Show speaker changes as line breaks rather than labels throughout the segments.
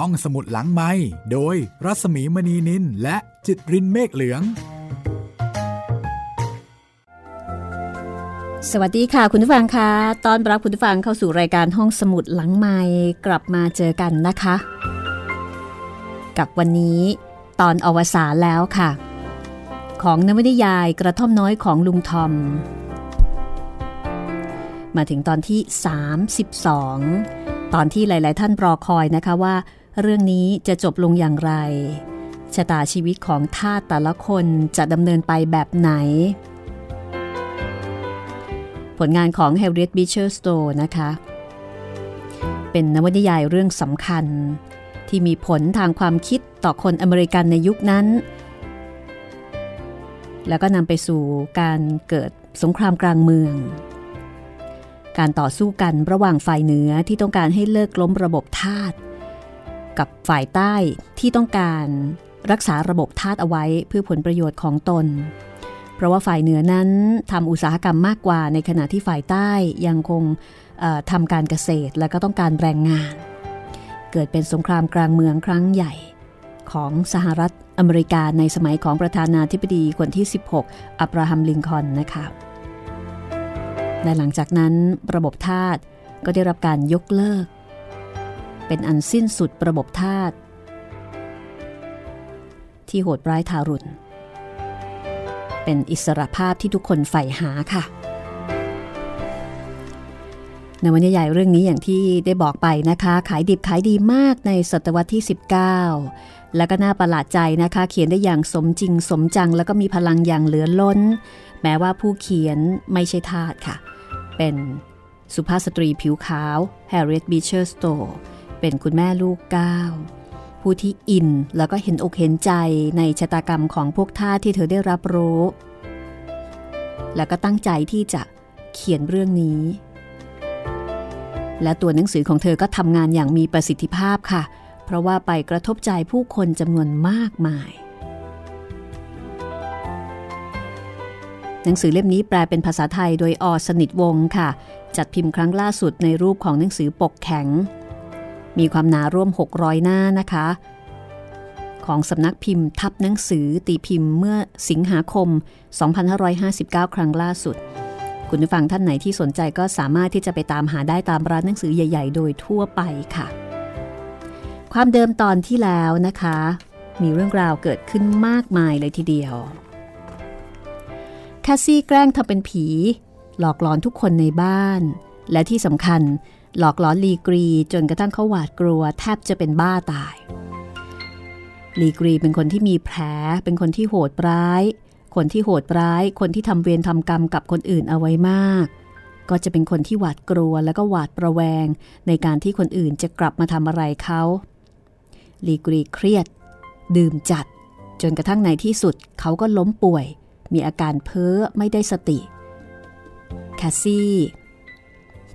ห้องสมุดหลังไม้โดยรัสมีมณีนินและจิตรินเมฆเหลือง
สวัสดีค่ะ คุณผู้ฟังคะตอนรับคุณผู้ฟังเข้าสู่รายการห้องสมุดหลังไม้กลับมาเจอกันนะคะ กับวันนี้ตอนอวสานแล้วค่ะ ของนวนิยายกระท่อมน้อยของลุงทอม มาถึงตอนที่ 32ตอนที่หลาย ๆ ท่านรอคอยนะคะว่า เรื่องนี้จะจบลงอย่างไร ชะตาชีวิตของทาสแต่ละคนจะดำเนินไปแบบไหน ผลงานของ Harriet Beecher Stowe นะคะ เป็นนวนิยายเรื่องสำคัญ ที่มีผลทางความคิดต่อคนอเมริกันในยุคนั้น แล้วก็นำไปสู่การเกิดสงครามกลางเมืองการต่อสู้กันระหว่างฝ่ายเหนือที่ต้องการให้เลิกล้มระบบทาส กับฝ่ายใต้ที่ต้องการรักษาระบบทาสเอาไว้เพื่อผลประโยชน์ของตน เพราะว่าฝ่ายเหนือนั้นทำอุตสาหกรรมมากกว่าในขณะที่ฝ่ายใต้ยังคงทำการเกษตรและก็ต้องการแรงงาน เกิดเป็นสงครามกลางเมืองครั้งใหญ่ของสหรัฐอเมริกาในสมัยของประธานาธิบดีคนที่ 16 อับราฮัม ลิงคอนนะคะและหลังจากนั้นระบบทาสก็ได้รับการยกเลิก เป็นอันสิ้นสุดระบบทาสที่โหดร้ายทารุณ เป็นอิสรภาพที่ทุกคนใฝ่หาค่ะในวันใหญ่เรื่องนี้อย่างที่ได้บอกไปนะคะ ขายดิบขายดีมากในศตวรรษที่ 19 แล้วก็น่าประหลาดใจนะคะ เขียนได้อย่างสมจริงสมจัง แล้วก็มีพลังอย่างเหลือล้น แม้ว่าผู้เขียนไม่ใช่ทาสค่ะ เป็นสุภาพสตรีผิวขาว Harriet Beecher Stowe เเป็นคุณแม่ลูกเก้าผู้ที่อินแล้วก็เห็นอกเห็นใจในชะตากรรมของพวกท่าที่เธอได้รับรู้ แล้วก็ตั้งใจที่จะเขียนเรื่องนี้ และตัวหนังสือของเธอก็ทำงานอย่างมีประสิทธิภาพค่ะ เพราะว่าไปกระทบใจผู้คนจำนวนมากมาย หนังสือเล่มนี้แปลเป็นภาษาไทยโดยอสนิทวงค่ะ จัดพิมพ์ครั้งล่าสุดในรูปของหนังสือปกแข็ง มีความหนาร่วม 600 หน้านะคะ ของสำนักพิมพ์ทับหนังสือตีพิมพ์เมื่อสิงหาคม 2559 ครั้งล่าสุด คุณผู้ฟังท่านไหนที่สนใจก็สามารถที่จะไปตามหาได้ตามร้านหนังสือใหญ่ ๆ โดยทั่วไปค่ะ ความเดิมตอนที่แล้วนะคะ มีเรื่องราวเกิดขึ้นมากมายเลยทีเดียวแคสซี่แกล้งทำเป็นผี หลอกหลอนทุกคนในบ้าน และที่สำคัญ หลอกหลอนลีกรีจนกระทั่งเขาหวาดกลัวแทบจะเป็นบ้าตาย ลีกรีเป็นคนที่มีแผล เป็นคนที่โหดร้าย คนที่โหดร้าย คนที่ทำเวรทำกรรมกับคนอื่นเอาไว้มาก ก็จะเป็นคนที่หวาดกลัวแล้วก็หวาดระแวง ในการที่คนอื่นจะกลับมาทำอะไรเขาลีกรีเครียด ดื่มจัด จนกระทั่งในที่สุดเขาก็ล้มป่วย มีอาการเพ้อไม่ได้สติ แคสซี่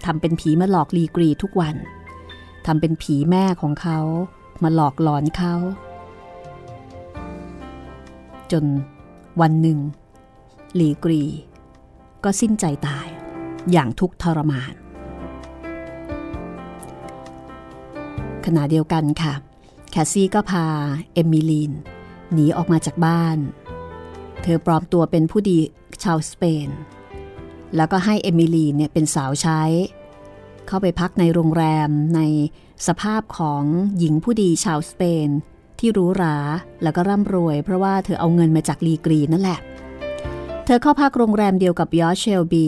ทำเป็นผีมาหลอกลีกรีทุกวันทำเป็นผีแม่ของเขามาหลอกหลอนเขา จนวันหนึ่ง ลีกรี ก็สิ้นใจตายอย่างทุกทรมาน ขณะเดียวกันค่ะ แคสซี่ก็พาเอมิลีนหนีออกมาจากบ้าน เธอปลอมตัวเป็นผู้ดีชาวสเปน แล้วก็ให้เอมิลีเนี่ยเป็นสาวใช้ เข้าไปพักในโรงแรมในสภาพของหญิงผู้ดีชาวสเปน ที่รู้ราแล้วก็ร่ำรวย เพราะว่าเธอเอาเงินมาจากลีกรีนั่นแหละ เธอเข้าพักโรงแรมเดียวกับยอชเชลบี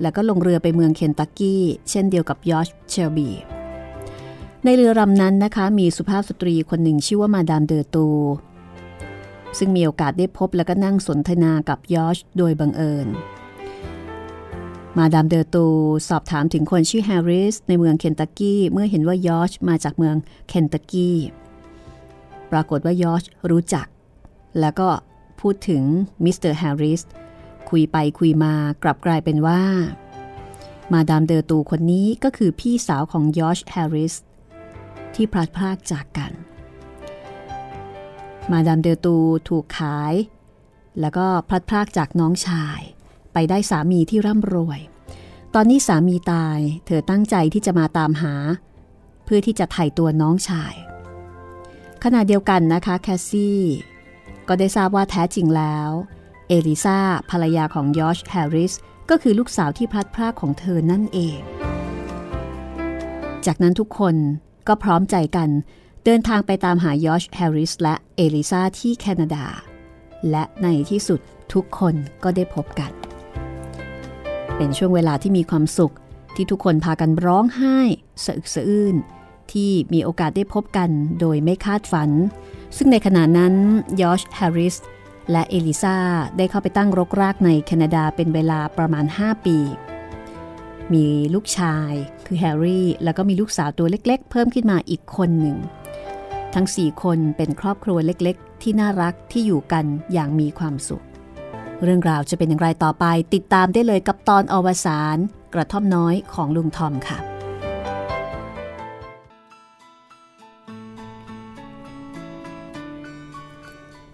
แล้วก็ลงเรือไปเมืองเคนตักกี้ เช่นเดียวกับยอชเชลบี ในเรือลำนั้นนะคะ มีสุภาพสตรีคนหนึ่งชื่อว่ามาดามเดอตู ซึ่งมีโอกาสได้พบและก็นั่งสนทนากับยอชโดยบังเอิญ มาดามเดอร์ตูสอบถามถึงคนชื่อแฮร์ริสในเมืองเคนตักกี้เมื่อเห็นว่ายอชมาจากเมืองเคนตักกี้ปรากฏว่ายอชรู้จัก แล้วก็พูดถึงมิสเตอร์แฮร์ริสคุยไปคุยมากลับกลายเป็นว่า มาดามเดอร์ตูคนนี้ก็คือพี่สาวของยอชแฮร์ริสที่พลัดพรากจากกัน มาดามเดอร์ตูถูกขาย แล้วก็พลัดพรากจากน้องชาย ไปได้สามีที่ร่ำรวย ตอนนี้สามีตาย เธอตั้งใจที่จะมาตามหา เพื่อที่จะไถ่ตัวน้องชาย ขณะเดียวกันนะคะแคสซี่ ก็ได้ทราบว่าแท้จริงแล้ว เอลิซาภรรยาของยอชแฮร์ริสก็คือลูกสาวที่พลัดพรากของเธอนั่นเอง จากนั้นทุกคนก็พร้อมใจกัน เดินทางไปตามหายอชแฮร์ริสและเอลิซาที่แคนาดา และในที่สุดทุกคนก็ได้พบกัน เป็นช่วงเวลาที่มีความสุขที่ทุกคนพากันร้องไห้สะอึกสะอื้นที่มีโอกาสได้พบกันโดยไม่คาดฝัน ซึ่งในขณะนั้นยอชแฮร์ริสและเอลิซาได้เข้าไปตั้งรกรากในแคนาดาเป็นเวลาประมาณ 5 ปี มีลูกชายคือแฮร์รี่ แล้วก็มีลูกสาวตัวเล็ก ๆ เพิ่มขึ้นมาอีกคนหนึ่ง ทั้ง4คนเป็นครอบครัวเล็กๆ ที่น่ารักที่อยู่กันอย่างมีความสุข เรื่องราวจะเป็นอย่างไรต่อไปติดตามได้เลยกับตอนอวสานกระท่อมน้อยของลุงทอมค่ะ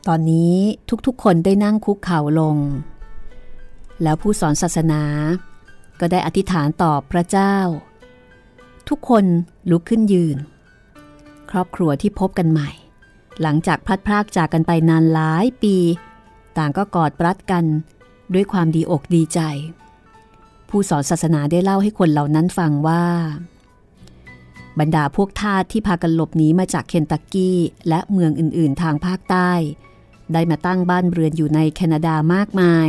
ตอนนี้ทุกๆคนได้นั่งคุกเข่าลง แล้วผู้สอนศาสนา ก็ได้อธิษฐานต่อพระเจ้า ทุกคนลุกขึ้นยืน ครอบครัวที่พบกันใหม่ หลังจากพลัดพรากจากกันไปนานหลายปี ต่างก็กอดปรัดกันด้วยความดีอกดีใจ ผู้สอนศาสนาได้เล่าให้คนเหล่านั้นฟังว่า บรรดาพวกทาสที่พากันหลบหนีมาจากเคนตักกี้ และเมืองอื่น ๆ ทางภาคใต้ ได้มาตั้งบ้านเรือนอยู่ในแคนาดามากมาย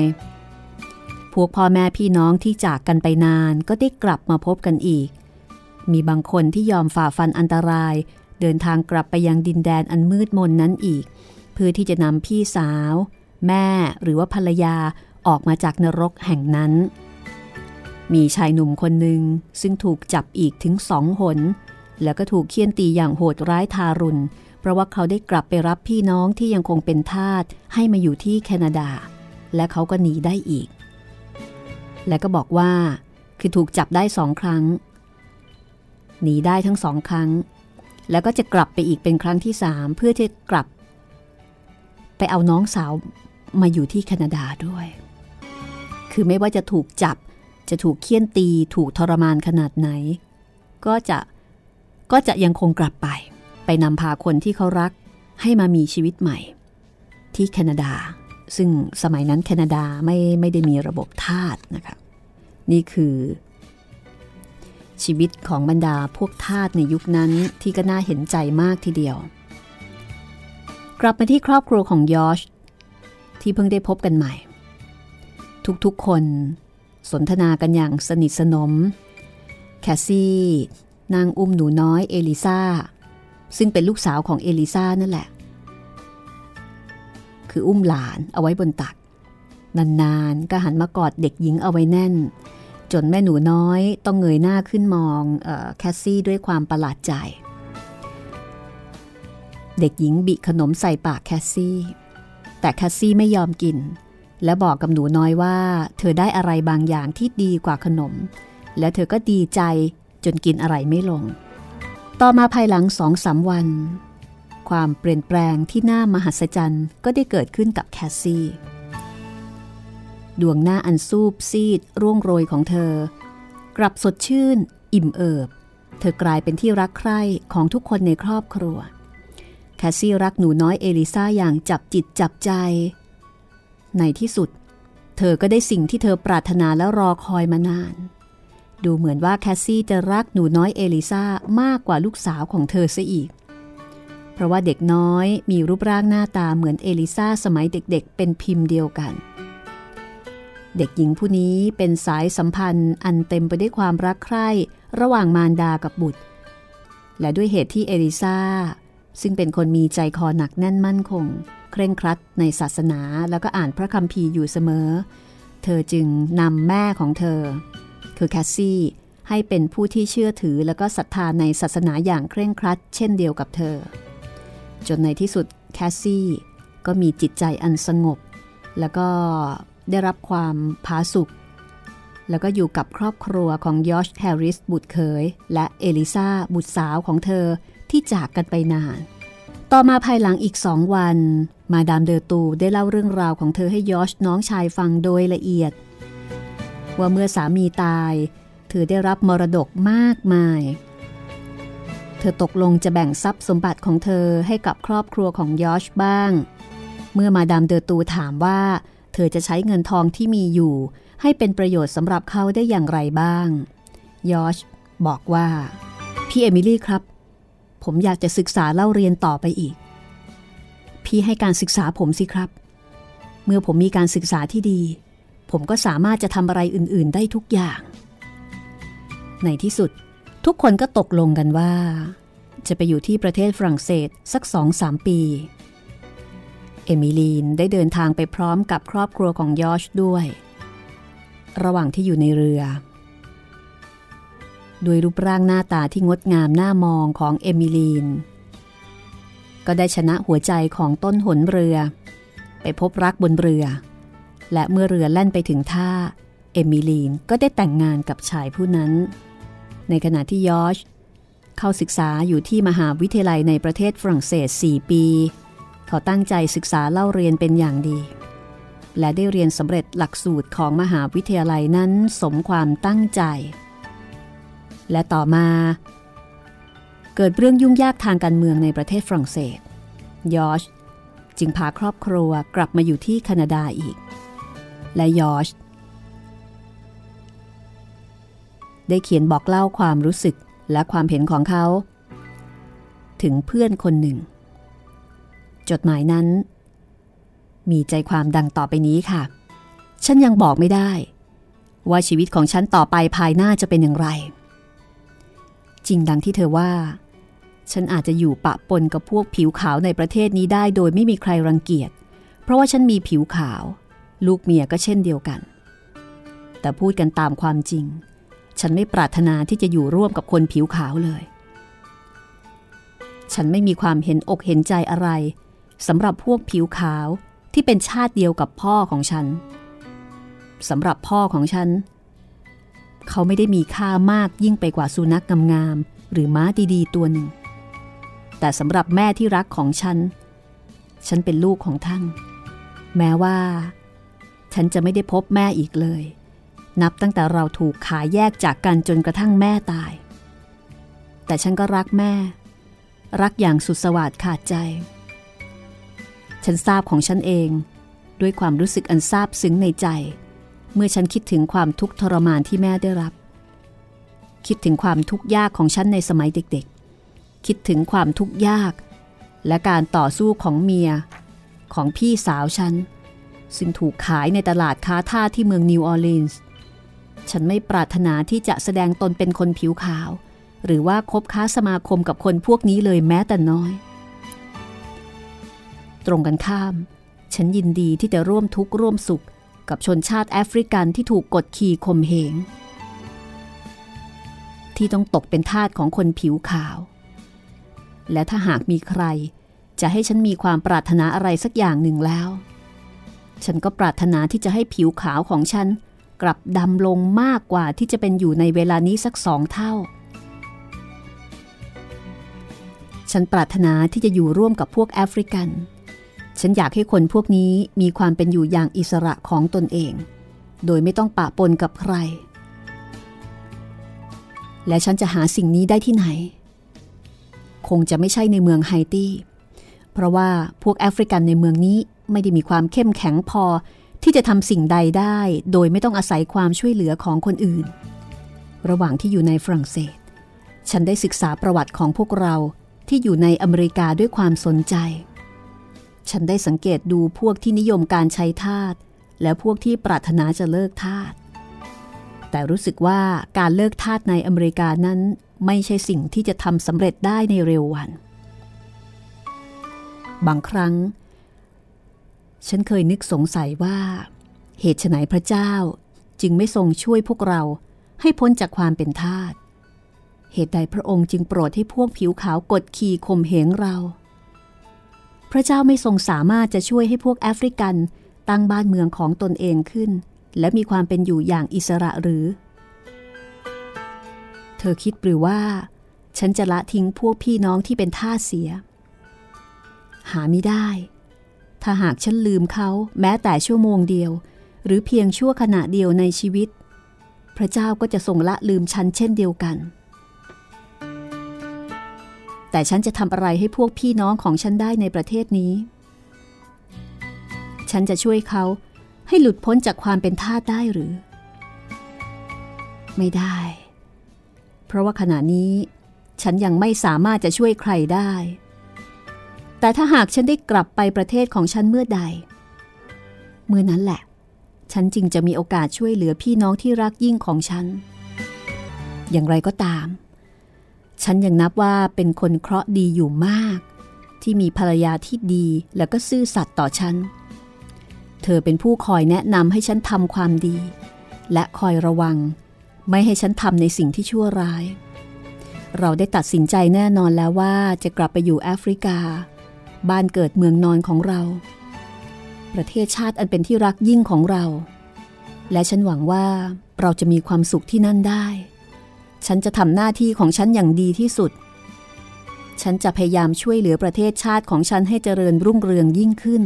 พวกพ่อแม่พี่น้องที่จากกันไปนานก็ได้กลับมาพบกันอีก มีบางคนที่ยอมฝ่าฟันอันตราย เดินทางกลับไปยังดินแดนอันมืดมนนั้นอีก เพื่อที่จะนำพี่สาว แม่หรือว่าภรรยาออกมาจากนรกแห่งนั้น มีชายหนุ่มคนหนึ่งซึ่งถูกจับอีกถึงสองหน แล้วก็ถูกเคี่ยนตีอย่างโหดร้ายทารุณ เพราะว่าเขาได้กลับไปรับพี่น้องที่ยังคงเป็นทาสให้มาอยู่ที่แคนาดา และเขาก็หนีได้อีก และก็บอกว่าคือถูกจับได้สองครั้งหนีได้ทั้งสองครั้ง แล้วก็จะกลับไปอีกเป็นครั้งที่สามเพื่อที่กลับ ไปเอาน้องสาวมาอยู่ที่แคนาดาด้วย คือไม่ว่าจะถูกจับ จะถูกเคี่ยนตี ถูกทรมานขนาดไหน ก็จะก็จะยังคงกลับไป ไปนำพาคนที่เขารักให้มามีชีวิตใหม่ ที่แคนาดา ซึ่งสมัยนั้นแคนาดาไม่ไม่ได้มีระบบทาสนะคะ นี่คือ ชีวิตของบรรดาพวกทาสในยุคนั้นที่ก็น่าเห็นใจมากทีเดียว กลับมาที่ครอบครัวของยอชที่เพิ่งได้พบกันใหม่ ทุกๆคนสนทนากันอย่างสนิทสนม แคสซี่ นั่งอุ้มหนูน้อยเอลิซาซึ่งเป็นลูกสาวของเอลิซานั่นแหละ คืออุ้มหลานเอาไว้บนตัก นานๆ ก็หันมากอดเด็กหญิงเอาไว้แน่น จนแม่หนูน้อยต้องเงยหน้าขึ้นมองออแคสซี่ด้วยความประหลาดใจ เด็กหญิงบิขนมใส่ปากแคสซี่ แต่แคสซี่ไม่ยอมกิน และบอกกับหนูน้อยว่า เธอได้อะไรบางอย่างที่ดีกว่าขนม และเธอก็ดีใจจนกินอะไรไม่ลง ต่อมาภายหลังสองสามวัน ความเปลี่ยนแปลงที่น่ามหัศจรรย์ก็ได้เกิดขึ้นกับแคสซี่ ดวงหน้าอันซูบซีด ร่วงโรยของเธอ กลับสดชื่น อิ่มเอิบ เธอกลายเป็นที่รักใคร่ของทุกคนในครอบครัว แคสซี่รักหนูน้อยเอลิซาอย่างจับจิตจับใจ ในที่สุด เธอก็ได้สิ่งที่เธอปรารถนาและรอคอยมานาน ดูเหมือนว่าแคสซี่จะรักหนูน้อยเอลิซามากกว่าลูกสาวของเธอซะอีกเพราะว่าเด็กน้อยมีรูปร่างหน้าตาเหมือนเอลิซาสมัยเด็กๆ เป็นพิมพ์เดียวกัน เด็กหญิงผู้นี้เป็นสายสัมพันธ์อันเต็มไปด้วยความรักใคร่ระหว่างมารดากับบุตร และด้วยเหตุที่เอลิซาซึ่งเป็นคนมีใจคอหนักแน่นมั่นคง เคร่งครัดในศาสนาแล้วก็อ่านพระคัมภีร์อยู่เสมอ เธอจึงนำแม่ของเธอ คือแคสซี่ ให้เป็นผู้ที่เชื่อถือแล้วก็ศรัทธาในศาสนาอย่างเคร่งครัด เช่นเดียวกับเธอ จนในที่สุดแคสซี่ก็มีจิตใจอันสงบ แล้วก็ ได้รับความผาสุกแล้วก็อยู่กับครอบครัวของยอชแฮร์ริสบุตรเขย และเอลิซาบุตรสาวของเธอที่จากกันไปนาน ต่อมาภายหลังอีกสองวัน มาดามเดอตูได้เล่าเรื่องราวของเธอให้ยอชน้องชายฟังโดยละเอียด ว่าเมื่อสามีตาย เธอได้รับมรดกมากมาย เธอตกลงจะแบ่งทรัพย์สมบัติของเธอให้กับครอบครัวของยอชบ้าง เมื่อมาดามเดอตูถามว่า เธอจะใช้เงินทองที่มีอยู่ ให้เป็นประโยชน์สำหรับเขาได้อย่างไรบ้าง ยอชบอกว่า พี่เอมิลี่ครับ ผมอยากจะศึกษาเล่าเรียนต่อไปอีก พี่ให้การศึกษาผมสิครับ เมื่อผมมีการศึกษาที่ดี ผมก็สามารถจะทำอะไรอื่น ๆ ได้ทุกอย่าง ในที่สุดทุกคนก็ตกลงกันว่า จะไปอยู่ที่ประเทศฝรั่งเศสสักสองสามปี เอมิลีนได้เดินทางไปพร้อมกับครอบครัวของยอชด้วย ระหว่างที่อยู่ในเรือ ด้วยรูปร่างหน้าตาที่งดงามน่ามองของเอมิลีน ก็ได้ชนะหัวใจของต้นหนเรือ ไปพบรักบนเรือ และเมื่อเรือแล่นไปถึงท่า เอมิลีนก็ได้แต่งงานกับชายผู้นั้น ในขณะที่ยอชเข้าศึกษาอยู่ที่มหาวิทยาลัยในประเทศฝรั่งเศส 4 ปี เขาตั้งใจศึกษาเล่าเรียนเป็นอย่างดี และได้เรียนสำเร็จหลักสูตรของมหาวิทยาลัยนั้นสมความตั้งใจ และต่อมา เกิดเรื่องยุ่งยากทางการเมืองในประเทศฝรั่งเศสยอชจึงพาครอบครัวกลับมาอยู่ที่แคนาดาอีก และยอชได้เขียนบอกเล่าความรู้สึกและความเห็นของเขา ถึงเพื่อนคนหนึ่ง จดหมายนั้น มีใจความดังต่อไปนี้ค่ะ ฉันยังบอกไม่ได้ ว่าชีวิตของฉันต่อไปภายหน้าจะเป็นอย่างไร จริงดังที่เธอว่า ฉันอาจจะอยู่ปะปนกับพวกผิวขาวในประเทศนี้ได้โดยไม่มีใครรังเกียจ เพราะว่าฉันมีผิวขาว ลูกเมียก็เช่นเดียวกัน แต่พูดกันตามความจริง ฉันไม่ปรารถนาที่จะอยู่ร่วมกับคนผิวขาวเลยฉันไม่มีความเห็นอกเห็นใจอะไร สำหรับพวกผิวขาวที่เป็นชาติเดียวกับพ่อของฉันสำหรับพ่อของฉัน เขาไม่ได้มีค่ามากยิ่งไปกว่าสุนัขงามๆหรือม้าดีๆ ตัวหนึ่ง แต่สำหรับแม่ที่รักของฉัน ฉันเป็นลูกของท่าน แม้ว่า ฉันจะไม่ได้พบแม่อีกเลย นับตั้งแต่เราถูกขายแยกจากกันจนกระทั่งแม่ตาย แต่ฉันก็รักแม่ รักอย่างสุดสวัสดขาดใจ ฉันทราบของฉันเอง ด้วยความรู้สึกอันซาบซึ้งในใจ เมื่อฉันคิดถึงความทุกข์ทรมานที่แม่ได้รับ คิดถึงความทุกข์ยากของฉันในสมัยเด็กๆ คิดถึงความทุกข์ยาก และการต่อสู้ของเมีย ของพี่สาวฉัน ซึ่งถูกขายในตลาดค้าท่าที่เมืองนิวออร์ลีนส์ฉันไม่ปรารถนาที่จะแสดงตนเป็นคนผิวขาว หรือว่าคบค้าสมาคมกับคนพวกนี้เลยแม้แต่น้อย ตรงกันข้าม ฉันยินดีที่จะร่วมทุกข์ร่วมสุขกับชนชาติแอฟริกันที่ถูกกดขี่ข่มเหง ที่ต้องตกเป็นทาสของคนผิวขาว และถ้าหากมีใครจะให้ฉันมีความปรารถนาอะไรสักอย่างหนึ่งแล้ว ฉันก็ปรารถนาที่จะให้ผิวขาวของฉันกลับดำลงมากกว่าที่จะเป็นอยู่ในเวลานี้สักสองเท่า ฉันปรารถนาที่จะอยู่ร่วมกับพวกแอฟริกัน ฉันอยากให้คนพวกนี้มีความเป็นอยู่อย่างอิสระของตนเอง โดยไม่ต้องปะปนกับใคร และฉันจะหาสิ่งนี้ได้ที่ไหน คงจะไม่ใช่ในเมืองไฮตี้ เพราะว่าพวกแอฟริกันในเมืองนี้ไม่ได้มีความเข้มแข็งพอที่จะทำสิ่งใดได้ โดยไม่ต้องอาศัยความช่วยเหลือของคนอื่น ระหว่างที่อยู่ในฝรั่งเศส ฉันได้ศึกษาประวัติของพวกเราที่อยู่ในอเมริกาด้วยความสนใจ ฉันได้สังเกตดูพวกที่นิยมการใช้ทาสและพวกที่ปรารถนาจะเลิกทาสแต่รู้สึกว่าการเลิกทาสในอเมริกานั้นไม่ใช่สิ่งที่จะทำสำเร็จได้ในเร็ววัน บางครั้ง ฉันเคยนึกสงสัยว่า เหตุไฉนพระเจ้าจึงไม่ทรงช่วยพวกเราให้พ้นจากความเป็นทาส เหตุใดพระองค์จึงโปรดให้พวกผิวขาวกดขี่ข่มเหงเรา พระเจ้าไม่ทรงสามารถจะช่วยให้พวกแอฟริกันตั้งบ้านเมืองของตนเองขึ้น และมีความเป็นอยู่อย่างอิสระหรือ เธอคิดหรือว่า ฉันจะละทิ้งพวกพี่น้องที่เป็นท่าเสีย หาไม่ได้ ถ้าหากฉันลืมเขาแม้แต่ชั่วโมงเดียว หรือเพียงชั่วขณะเดียวในชีวิต พระเจ้าก็จะทรงละลืมฉันเช่นเดียวกัน แต่ฉันจะทำอะไรให้พวกพี่น้องของฉันได้ในประเทศนี้ ฉันจะช่วยเขาให้หลุดพ้นจากความเป็นทาสได้หรือ ไม่ได้ เพราะว่าขณะนี้ ฉันยังไม่สามารถจะช่วยใครได้ แต่ถ้าหากฉันได้กลับไปประเทศของฉันเมื่อใด เมื่อนั้นแหละ ฉันจึงจะมีโอกาสช่วยเหลือพี่น้องที่รักยิ่งของฉัน อย่างไรก็ตาม ฉันยังนับว่าเป็นคนเคราะห์ดีอยู่มาก ที่มีภรรยาที่ดีแล้วก็ซื่อสัตย์ต่อฉัน เธอเป็นผู้คอยแนะนำให้ฉันทำความดี และคอยระวัง ไม่ให้ฉันทำในสิ่งที่ชั่วร้าย เราได้ตัดสินใจแน่นอนแล้วว่าจะกลับไปอยู่แอฟริกา บ้านเกิดเมืองนอนของเรา ประเทศชาติอันเป็นที่รักยิ่งของเรา และฉันหวังว่าเราจะมีความสุขที่นั่นได้ ฉันจะทำหน้าที่ของฉันอย่างดีที่สุด ฉันจะพยายามช่วยเหลือประเทศชาติของฉันให้เจริญรุ่งเรืองยิ่งขึ้น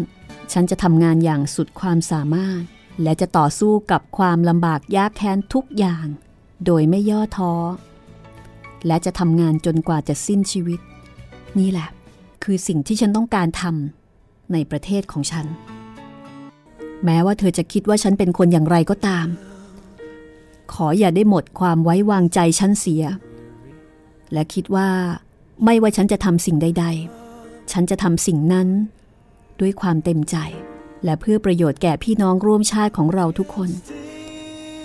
ฉันจะทำงานอย่างสุดความสามารถ และจะต่อสู้กับความลำบากยากแค้นทุกอย่าง โดยไม่ย่อท้อ และจะทำงานจนกว่าจะสิ้นชีวิต นี่แหละ คือสิ่งที่ฉันต้องการทำในประเทศของฉัน แม้ว่าเธอจะคิดว่าฉันเป็นคนอย่างไรก็ตาม ขออย่าได้หมดความไว้วางใจฉันเสีย และคิดว่าไม่ว่าฉันจะทำสิ่งใด ๆ ฉันจะทำสิ่งนั้น ด้วยความเต็มใจ และเพื่อประโยชน์แก่พี่น้องร่วมชาติของเราทุกคน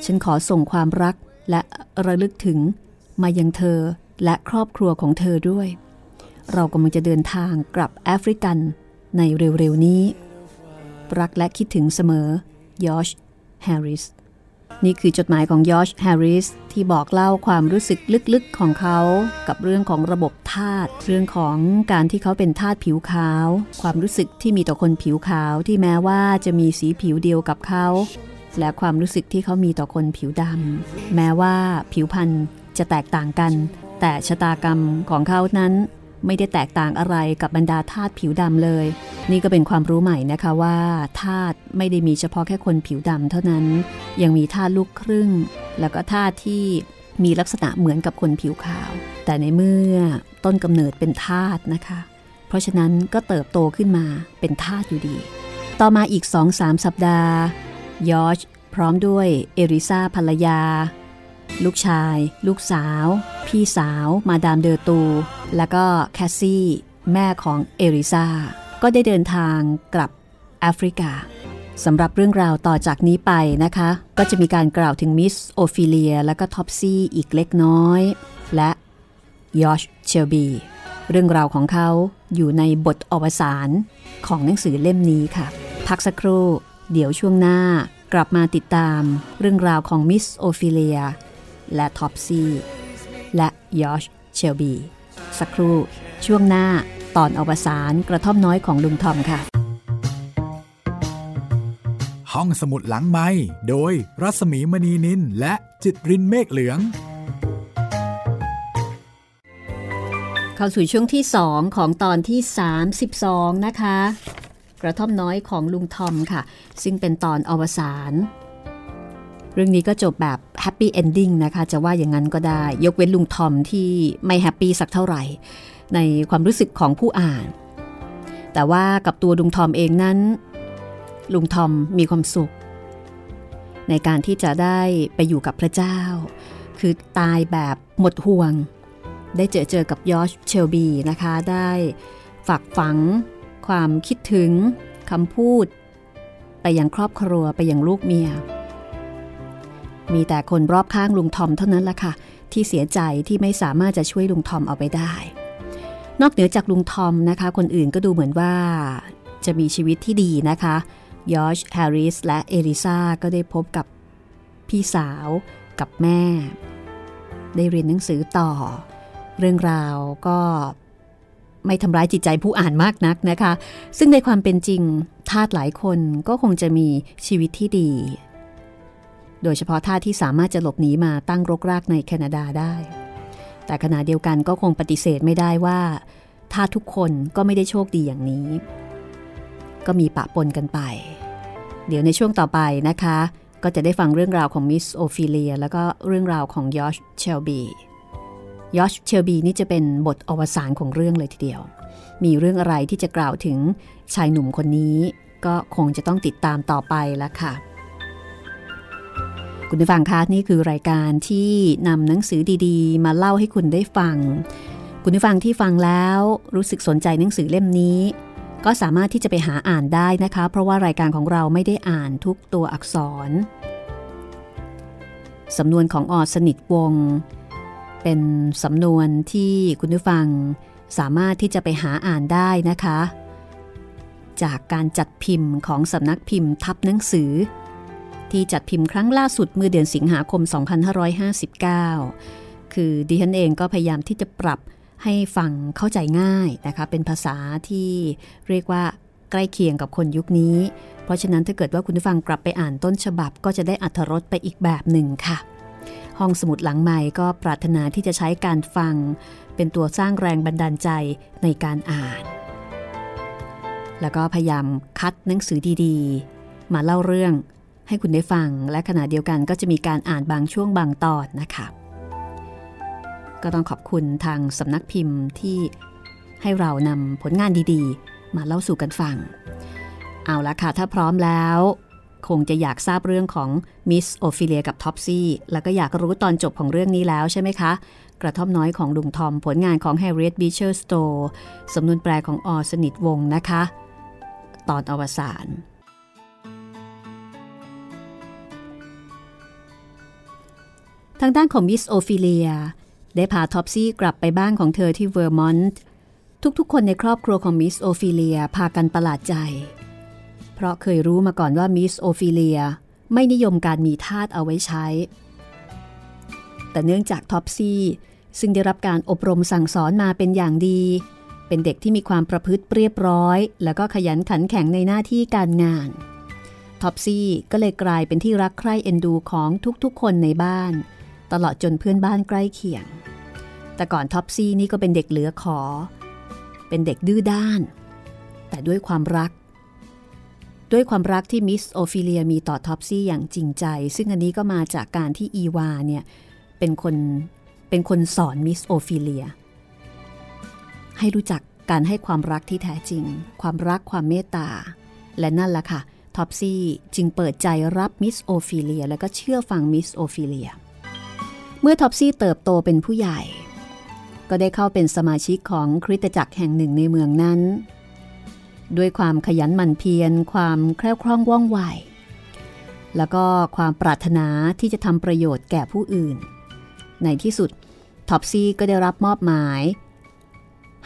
ฉันขอส่งความรักและระลึกถึงมายังเธอและครอบครัวของเธอด้วย เรากำลังจะเดินทางกลับแอฟริกันในเร็วๆนี้ รักและคิดถึงเสมอยอชแฮร์ริส นี่คือจดหมายของยอชแฮร์ริสที่บอกเล่าความรู้สึกลึกๆของเขา กับเรื่องของระบบทาสเรื่องของการที่เขาเป็นทาสผิวขาว ความรู้สึกที่มีต่อคนผิวขาวที่แม้ว่าจะมีสีผิวเดียวกับเขา และความรู้สึกที่เขามีต่อคนผิวดำแม้ว่าผิวพรรณจะแตกต่างกัน แต่ชะตากรรมของเขานั้น ไม่ได้แตกต่างอะไรกับบรรดาทาสผิวดำเลย นี่ก็เป็นความรู้ใหม่นะคะว่าทาสไม่ได้มีเฉพาะแค่คนผิวดำเท่านั้น ยังมีทาสลูกครึ่ง แล้วก็ทาสที่มีลักษณะเหมือนกับคนผิวขาว แต่ในเมื่อต้นกำเนิดเป็นทาสนะคะ เพราะฉะนั้นก็เติบโตขึ้นมาเป็นทาสอยู่ดี ต่อมาอีกสองสามสัปดาห์ยอร์จพร้อมด้วยเอลิซาภรรยา ลูกชาย ลูกสาว พี่สาว มาดามเดอร์ตู แล้วก็แคสซี่แม่ของเอลิซาก็ได้เดินทางกลับแอฟริกาสำหรับเรื่องราวต่อจากนี้ไปนะคะ ก็จะมีการกล่าวถึงมิสโอฟิเลีย และก็ท็อปซี่อีกเล็กน้อย และยอชเชลบี เรื่องราวของเขาอยู่ในบทอวสานของหนังสือเล่มนี้ค่ะ พักสักครู่ เดี๋ยวช่วงหน้ากลับมาติดตามเรื่องราวของมิสโอฟิเลีย และท็อปซี่และยอชเชลบี สักครู่ช่วงหน้าตอนอวสานกระท่อมน้อยของลุงทอมค่ะ
ห้องสมุดหลังไมค์โดยรัสมีมณีนิลและจิตรินเมฆเหลือง
เข้าสู่ช่วงที่2ของตอนที่ 32 นะคะ กระท่อมน้อยของลุงทอมค่ะ ซึ่งเป็นตอนอวสาน เรื่องนี้ก็จบแบบ happy ending นะคะจะว่าอย่างนั้นก็ได้ ยกเว้นลุงทอมที่ไม่ happy สักเท่าไหร่ ในความรู้สึกของผู้อ่าน แต่ว่ากับตัวลุงทอมเองนั้น ลุงทอมมีความสุข ในการที่จะได้ไปอยู่กับพระเจ้า คือตายแบบหมดห่วง ได้เจอเจอกับยอชเชลบีนะคะ ได้ฝากฝัง ความคิดถึงคำพูด ไปยังครอบครัวไปยังลูกเมีย มีแต่คนรอบข้างลุงทอมเท่านั้นละค่ะ ที่เสียใจที่ไม่สามารถจะช่วยลุงทอมเอาไปได้ นอกเหนือจากลุงทอมนะคะ คนอื่นก็ดูเหมือนว่าจะมีชีวิตที่ดีนะคะยอชแฮร์ริสและเอริซาก็ได้พบกับพี่สาวกับแม่ ได้เรียนหนังสือต่อ เรื่องราวก็ไม่ทำร้ายจิตใจผู้อ่านมากนักนะคะ ซึ่งในความเป็นจริงทาสหลายคนก็คงจะมีชีวิตที่ดี โดยเฉพาะท่าที่สามารถจะหลบหนีมาตั้งรกรากในแคนาดาได้ แต่ขณะเดียวกันก็คงปฏิเสธไม่ได้ว่าท่าทุกคนก็ไม่ได้โชคดีอย่างนี้ ก็มีปะปนกันไป เดี๋ยวในช่วงต่อไปนะคะ ก็จะได้ฟังเรื่องราวของมิสโอฟิเลียแล้วก็เรื่องราวของยอชเชลบียอชเชลบีนี่จะเป็นบทอวสานของเรื่องเลยทีเดียว มีเรื่องอะไรที่จะกล่าวถึงชายหนุ่มคนนี้ ก็คงจะต้องติดตามต่อไปละค่ะ คุณผู้ฟังคะนี่คือรายการที่นำหนังสือดีๆ มาเล่าให้คุณได้ฟัง คุณผู้ฟังที่ฟังแล้วรู้สึกสนใจหนังสือเล่มนี้ ก็สามารถที่จะไปหาอ่านได้นะคะ เพราะว่ารายการของเราไม่ได้อ่านทุกตัวอักษรสำนวนของออสนิทวง เป็นสำนวนที่คุณผู้ฟังสามารถที่จะไปหาอ่านได้นะคะ จากการจัดพิมพ์ของสำนักพิมพ์ทับหนังสือ ที่จัดพิมพ์ครั้งล่าสุดเมื่อเดือนสิงหาคม 2559 คือดิฉันเองก็พยายามที่จะปรับให้ฟังเข้าใจง่ายนะคะ เป็นภาษาที่เรียกว่าใกล้เคียงกับคนยุคนี้ เพราะฉะนั้นถ้าเกิดว่าคุณผู้ฟังกลับไปอ่านต้นฉบับ ก็จะได้อัธรสไปอีกแบบหนึ่งค่ะ ห้องสมุดหลังใหม่ก็ปรารถนาที่จะใช้การฟัง เป็นตัวสร้างแรงบันดาลใจในการอ่าน แล้วก็พยายามคัดหนังสือดีๆ มาเล่าเรื่อง ให้คุณได้ฟัง และขณะเดียวกันก็จะมีการอ่านบางช่วงบางตอนนะคะก็ต้องขอบคุณทางสำนักพิมพ์ที่ให้เรานำผลงานดีๆ มาเล่าสู่กันฟัง เอาละค่ะ ถ้าพร้อมแล้ว คงจะอยากทราบเรื่องของมิสโอฟิเลียกับท็อปซี่แล้วก็อยากรู้ตอนจบของเรื่องนี้แล้วใช่ไหมคะ กระท่อมน้อยของลุงทอมผลงานของ Harriet Beecher Stowe สำนวนแปลของอ. สนิทวงศ์นะคะ ตอนอวสาน ทางด้านของมิสโอฟิเลีย ได้พาท็อปซี่กลับไปบ้านของเธอที่เวอร์มอนต์ทุกๆ คนในครอบครัวของมิสโอฟิเลียพากันประหลาดใจ เพราะเคยรู้มาก่อนว่ามิสโอฟิเลียไม่นิยมการมีทาสเอาไว้ใช้ แต่เนื่องจากท็อปซี่ซึ่งได้รับการอบรมสั่งสอนมาเป็นอย่างดี เป็นเด็กที่มีความประพฤติเรียบร้อย แล้วก็ขยันขันแข็งในหน้าที่การงาน ท็อปซี่ก็เลยกลายเป็นที่รักใคร่เอ็นดูของทุกๆ คนในบ้าน ตลอดจนเพื่อนบ้านใกล้เคียง แต่ก่อนท็อปซี่นี่ก็เป็นเด็กเหลือขอ เป็นเด็กดื้อด้าน แต่ด้วยความรัก ด้วยความรักที่มิสโอฟิเลียมีต่อท็อปซี่อย่างจริงใจ ซึ่งอันนี้ก็มาจากการที่อีวาเนี่ยเป็นคนเป็นคนสอนมิสโอฟิเลีย ให้รู้จักการให้ความรักที่แท้จริง ความรักความเมตตา และนั่นแหละค่ะท็อปซี่จึงเปิดใจรับมิสโอฟิเลีย และก็เชื่อฟังมิสโอฟิเลีย เมื่อท็อปซี่เติบโตเป็นผู้ใหญ่ ก็ได้เข้าเป็นสมาชิกของคริสตจักรแห่งหนึ่งในเมืองนั้น ด้วยความขยันหมั่นเพียรความแคล่วคล่องว่องไวแล้วก็ความปรารถนาที่จะทำประโยชน์แก่ผู้อื่น ในที่สุดท็อปซี่ก็ได้รับมอบหมาย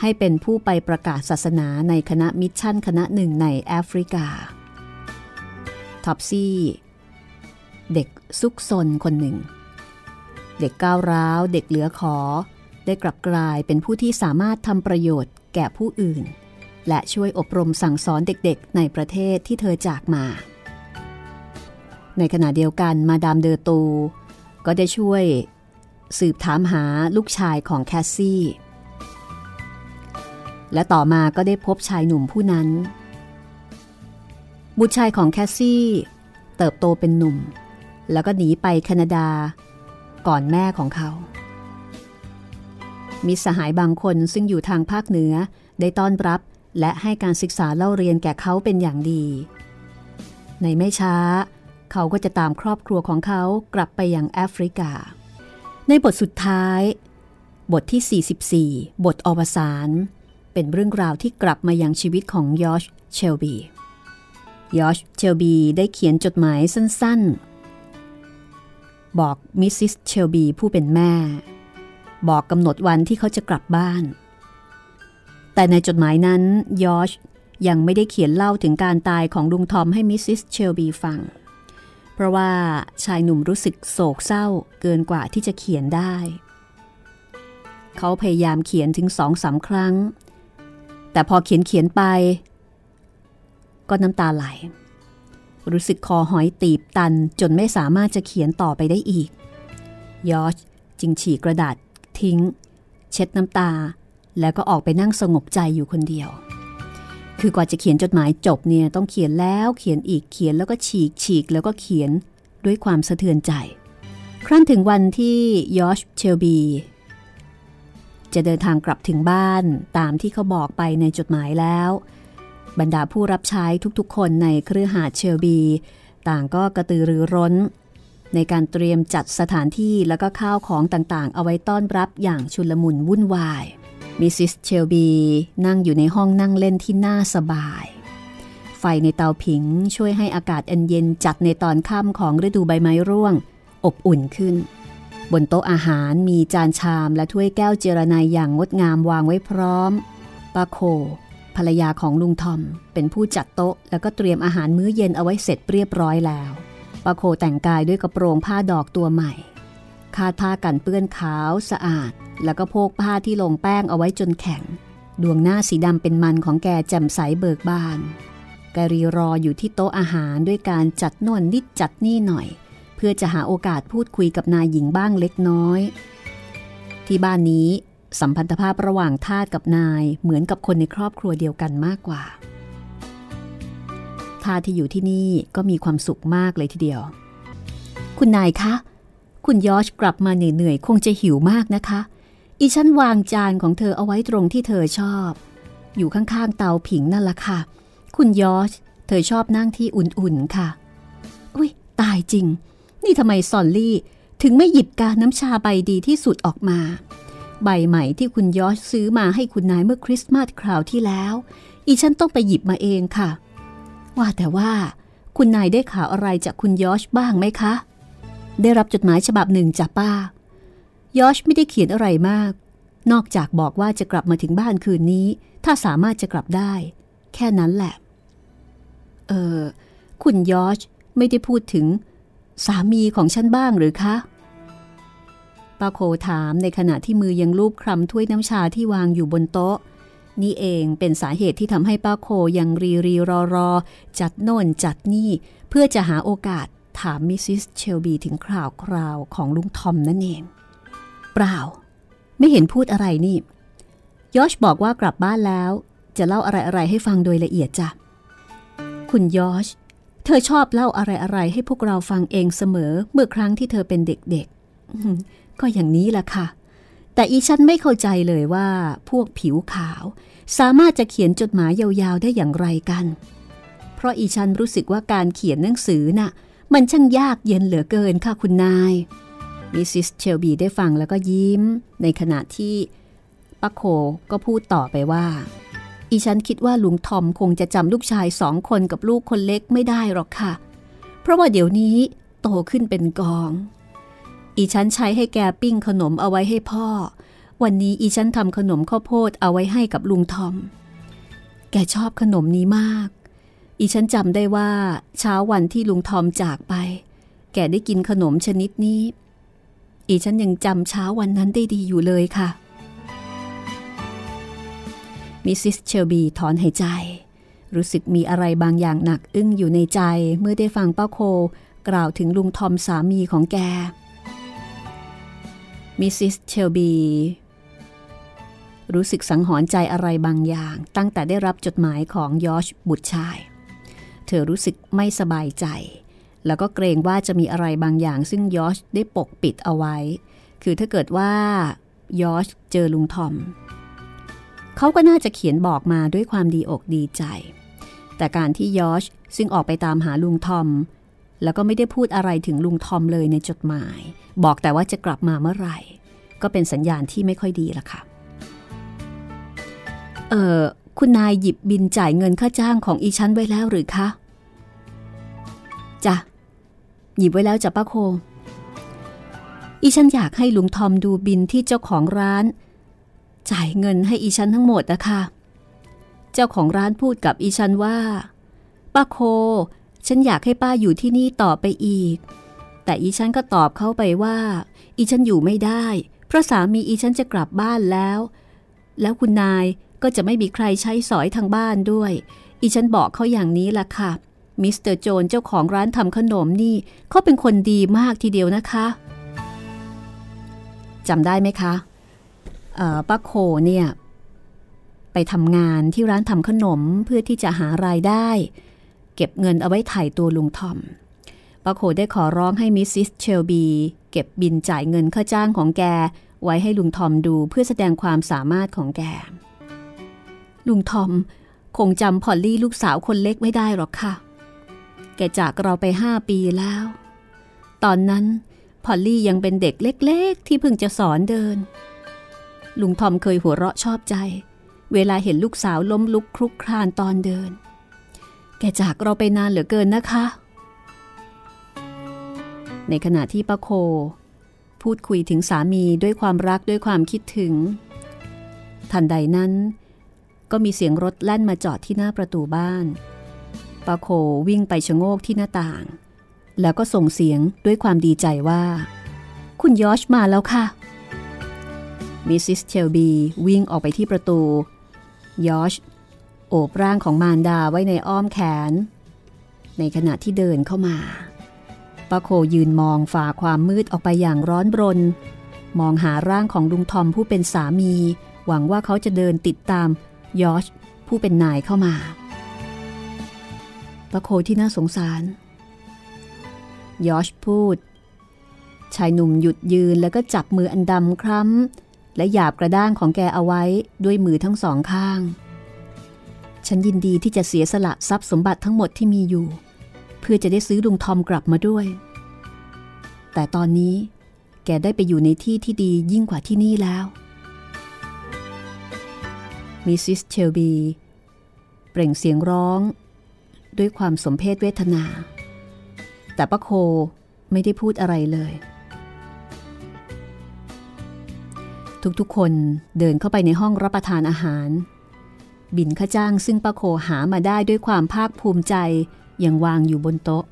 ให้เป็นผู้ไปประกาศศาสนาในคณะมิชชั่นคณะหนึ่งในแอฟริกาท็อปซี่ เด็กซุกซนคนหนึ่ง เด็กก้าวร้าว เด็กเหลือขอ ได้กลับกลายเป็นผู้ที่สามารถทำประโยชน์แก่ผู้อื่น และช่วยอบรมสั่งสอนเด็กๆ ในประเทศที่เธอจากมา ในขณะเดียวกันมาดามเดอตู ก็ได้ช่วยสืบถามหาลูกชายของแคสซี่ และต่อมาก็ได้พบชายหนุ่มผู้นั้น บุตรชายของแคสซี่ เติบโตเป็นหนุ่ม แล้วก็หนีไปแคนาดา ก่อนแม่ของเขามีสหายบางคนซึ่งอยู่ทางภาคเหนือได้ต้อนรับและให้การศึกษาเล่าเรียนแก่เขาเป็นอย่างดี ในไม่ช้า เขาก็จะตามครอบครัวของเขากลับไปยังแอฟริกา ในบทสุดท้าย บทที่ 44 บทอวสานเป็นเรื่องราวที่กลับมายังชีวิตของยอชเชลบียอชเชลบีได้เขียนจดหมายสั้นๆ บอกมิสซิสเชลบีผู้เป็นแม่ บอกกำหนดวันที่เขาจะกลับบ้าน แต่ในจดหมายนั้นยอชยังไม่ได้เขียนเล่าถึงการตายของลุงทอมให้มิสซิสเชลบีฟัง เพราะว่าชายหนุ่มรู้สึกโศกเศร้าเกินกว่าที่จะเขียนได้ เขาพยายามเขียนถึงสองสาครั้ง แต่พอเขียนเขียนไป ก็น้ำตาไหล รู้สึกคอหอยตีบตันจนไม่สามารถจะเขียนต่อไปได้อีก ยอชจึงฉีกกระดาษทิ้ง เช็ดน้ำตา แล้วก็ออกไปนั่งสงบใจอยู่คนเดียว คือกว่าจะเขียนจดหมายจบเนี่ยต้องเขียนแล้วเขียนอีกเขียนแล้วก็ฉีกฉีกแล้วก็เขียนด้วยความสะเทือนใจ ครั้นถึงวันที่ยอชเชลบีจะเดินทางกลับถึงบ้านตามที่เขาบอกไปในจดหมายแล้ว บรรดาผู้รับใช้ทุกๆ คนในเครือหาดเชลบี ต่างก็กระตือรือร้น ในการเตรียมจัดสถานที่แล้วก็ข้าวของต่างๆ เอาไว้ต้อนรับอย่างชุลมุนวุ่นวายมิสซิสเชลบีนั่งอยู่ในห้องนั่งเล่นที่น่าสบาย ไฟในเตาผิงช่วยให้อากาศอันเย็นจัดในตอนค่ำของฤดูใบไม้ร่วง อบอุ่นขึ้น บนโต๊ะอาหารมีจานชามและถ้วยแก้วเจรไนอย่างงดงามวางไว้พร้อมปาโค ภรรยาของลุงทอม เป็นผู้จัดโต๊ะ แล้วก็เตรียมอาหารมื้อเย็นเอาไว้เสร็จเรียบร้อยแล้วป้าโคแต่งกายด้วยกระโปรงผ้าดอกตัวใหม่ คาดผ้ากันเปื้อนขาวสะอาด แล้วก็โพกผ้าที่ลงแป้งเอาไว้จนแข็ง ดวงหน้าสีดำเป็นมันของแกแจ่มใสเบิกบาน แกรีรออยู่ที่โต๊ะอาหารด้วยการจัดนวนนิดจัดนี่หน่อย เพื่อจะหาโอกาสพูดคุยกับนายหญิงบ้างเล็กน้อย ที่บ้านนี้ สัมพันธภาพระหว่างทาสกับนายเหมือนกับคนในครอบครัวเดียวกันมากกว่า ทาสที่อยู่ที่นี่ก็มีความสุขมากเลยทีเดียว คุณนายคะ คุณยอชกลับมาเหนื่อยๆ คงจะหิวมากนะคะ อีฉันวางจานของเธอเอาไว้ตรงที่เธอชอบ อยู่ข้างๆเตาผิงนั่นละค่ะ คุณยอชเธอชอบนั่งที่อุ่นๆค่ะ อุ้ยตายจริง นี่ทำไมซอลลี่ถึงไม่หยิบกาน้ำชาใบดีที่สุดออกมา ใบใหม่ที่คุณยอชซื้อมาให้คุณนายเมื่อคริสต์มาสคราวที่แล้ว อีฉันต้องไปหยิบมาเองค่ะ ว่าแต่ว่า คุณนายได้ข่าวอะไรจากคุณยอชบ้างไหมคะ ได้รับจดหมายฉบับหนึ่งจากป้ายอชไม่ได้เขียนอะไรมาก นอกจากบอกว่าจะกลับมาถึงบ้านคืนนี้ ถ้าสามารถจะกลับได้ แค่นั้นแหละ เออคุณยอชไม่ได้พูดถึงสามีของฉันบ้างหรือคะ ป้าโคถามในขณะที่มือยังลูบคลำถ้วยน้ำชาที่วางอยู่บนโต๊ะ นี่เองเป็นสาเหตุที่ทำให้ป้าโคยังรีรีรอรอจัดโน่นจัดนี่ เพื่อจะหาโอกาสถามมิสซิสเชลบีถึงคราวคราวของลุงทอมนั่นเอง เปล่า ไม่เห็นพูดอะไรนี่ยอชบอกว่ากลับบ้านแล้ว จะเล่าอะไรๆให้ฟังโดยละเอียดจ้ะ คุณยอชเธอชอบเล่าอะไรๆให้พวกเราฟังเองเสมอเมื่อครั้งที่เธอเป็นเด็กๆ ก็อย่างนี้แหละค่ะ แต่อีฉันไม่เข้าใจเลยว่าพวกผิวขาว สามารถจะเขียนจดหมายยาวๆได้อย่างไรกัน เพราะอีฉันรู้สึกว่าการเขียนหนังสือน่ะ มันช่างยากเย็นเหลือเกินค่ะคุณนายมิสซิสเชลบีได้ฟังแล้วก็ยิ้ม ในขณะที่ป้าโคก็พูดต่อไปว่า อีฉันคิดว่าลุงทอมคงจะจำลูกชายสองคนกับลูกคนเล็กไม่ได้หรอกค่ะ เพราะว่าเดี๋ยวนี้โตขึ้นเป็นกอง อีฉันใช้ให้แกปิ้งขนมเอาไว้ให้พ่อ วันนี้อีฉันทำขนมข้าวโพดเอาไว้ให้กับลุงทอม แกชอบขนมนี้มาก อีฉันจำได้ว่าเช้าวันที่ลุงทอมจากไป แกได้กินขนมชนิดนี้ อีฉันยังจำเช้าวันนั้นได้ดีอยู่เลยค่ะ มิสซิสเชลบีถอนหายใจ รู้สึกมีอะไรบางอย่างหนักอึ้งอยู่ในใจเมื่อได้ฟังป้าโคกล่าวถึงลุงทอมสามีของแก มิสซิสเชลบี รู้สึกสังหรณ์ใจอะไรบางอย่าง ตั้งแต่ได้รับจดหมายของยอชบุตรชาย เธอรู้สึกไม่สบายใจ แล้วก็เกรงว่าจะมีอะไรบางอย่างซึ่งยอชได้ปกปิดเอาไว้ คือถ้าเกิดว่ายอชเจอลุงทอม เขาก็น่าจะเขียนบอกมาด้วยความดีอกดีใจ แต่การที่ยอชซึ่งออกไปตามหาลุงทอม แล้วก็ไม่ได้พูดอะไรถึงลุงทอมเลยในจดหมาย บอกแต่ว่าจะกลับมาเมื่อไหร่ ก็เป็นสัญญาณที่ไม่ค่อยดีละค่ะ เออคุณนายหยิบบินจ่ายเงินค่าจ้างของอีชั้นไว้แล้วหรือคะจ้ะหยิบไว้แล้วจ้ะป้าโค อีฉันอยากให้ลุงทอมดูบินที่เจ้าของร้าน จ่ายเงินให้อีฉันทั้งหมดนะคะ เจ้าของร้านพูดกับอีฉันว่าป้าโค ฉันอยากให้ป้าอยู่ที่นี่ต่อไปอีก แต่อีฉันก็ตอบเขาไปว่า อีฉันอยู่ไม่ได้ เพราะสามีอีฉันจะกลับบ้านแล้ว แล้วคุณนายก็จะไม่มีใครใช้สอยทางบ้านด้วย อีฉันบอกเขาอย่างนี้ล่ะค่ะ มิสเตอร์โจนเจ้าของร้านทำขนมนี่เขาเป็นคนดีมากทีเดียวนะคะจำได้ไหมคะป้าโคลเนี่ยไปทำงานที่ร้านทำขนมเพื่อที่จะหารายได้ เก็บเงินเอาไว้ไถ่ตัวลุงทอมป้าโคลได้ขอร้องให้มิสซิสเชลบีเก็บบิลจ่ายเงินค่าจ้างของแก ไว้ให้ลุงทอมดูเพื่อแสดงความสามารถของแก ลุงทอมคงจำพอลลี่ลูกสาวคนเล็กไม่ได้หรอกค่ะ แกจากเราไปห้าปีแล้ว ตอนนั้นพอลลี่ยังเป็นเด็กเล็กๆ ที่เพิ่งจะสอนเดิน ลุงทอมเคยหัวเราะชอบใจ เวลาเห็นลูกสาวล้มลุกคลุกคลานตอนเดิน แกจากเราไปนานเหลือเกินนะคะ ในขณะที่ป้าโค พูดคุยถึงสามีด้วยความรักด้วยความคิดถึง ทันใดนั้น ก็มีเสียงรถแล่นมาจอดที่หน้าประตูบ้านป้าโควิ่งไปชะโงกที่หน้าต่าง แล้วก็ส่งเสียงด้วยความดีใจว่า คุณยอชมาแล้วค่ะมิสซิสเชลบีวิ่งออกไปที่ประตูยอช โอบร่างของมารดาไว้ในอ้อมแขน ในขณะที่เดินเข้ามาป้าโคยืนมองฝ่าความมืดออกไปอย่างร้อนรน มองหาร่างของลุงทอมผู้เป็นสามี หวังว่าเขาจะเดินติดตามยอชผู้เป็นนายเข้ามาป้าโคที่น่าสงสาร ยอชพูด ชายหนุ่มหยุดยืนแล้วก็จับมืออันดำคล้ำและหยาบกระด้างของแกเอาไว้ด้วยมือทั้งสองข้าง ฉันยินดีที่จะเสียสละทรัพย์สมบัติทั้งหมดที่มีอยู่ เพื่อจะได้ซื้อลุงทอมกลับมาด้วย แต่ตอนนี้แกได้ไปอยู่ในที่ที่ดียิ่งกว่าที่นี่แล้วมิสซิสเชลบีเปล่งเสียงร้อง ด้วยความสมเพศเวทนา แต่ป้าโคไม่ได้พูดอะไรเลย ทุกๆคนเดินเข้าไปในห้องรับประทานอาหาร บินข้าจ้างซึ่งป้าโคหามาได้ด้วยความภาคภูมิใจยังวางอยู่บนโต๊ะ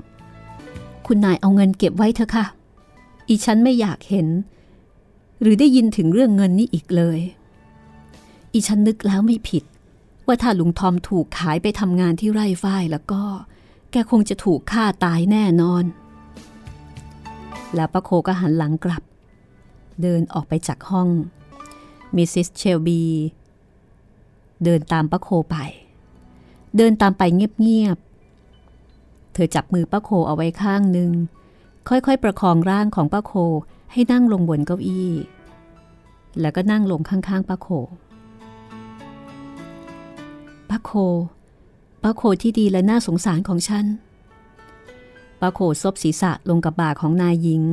คุณนายเอาเงินเก็บไว้เถอะค่ะ อีฉันไม่อยากเห็น หรือได้ยินถึงเรื่องเงินนี้อีกเลย อีฉันนึกแล้วไม่ผิด ว่าถ้าลุงทอมถูกขายไปทำงานที่ไร่ฝ้ายแล้วก็ แกคงจะถูกฆ่าตายแน่นอน แล้วป้าโคก็หันหลังกลับ เดินออกไปจากห้องมิสซิสเชลบี เดินตามป้าโคไป เดินตามไปเงียบๆ เธอจับมือป้าโคเอาไว้ข้างหนึ่ง ค่อยๆ ประคองร่างของป้าโคให้นั่งลงบนเก้าอี้ แล้วก็นั่งลงข้างๆป้าโคป้าโคป้าโคที่ดีและน่าสงสารของฉันป้าโคซบศีรษะลงกับบ่าของนายหญิง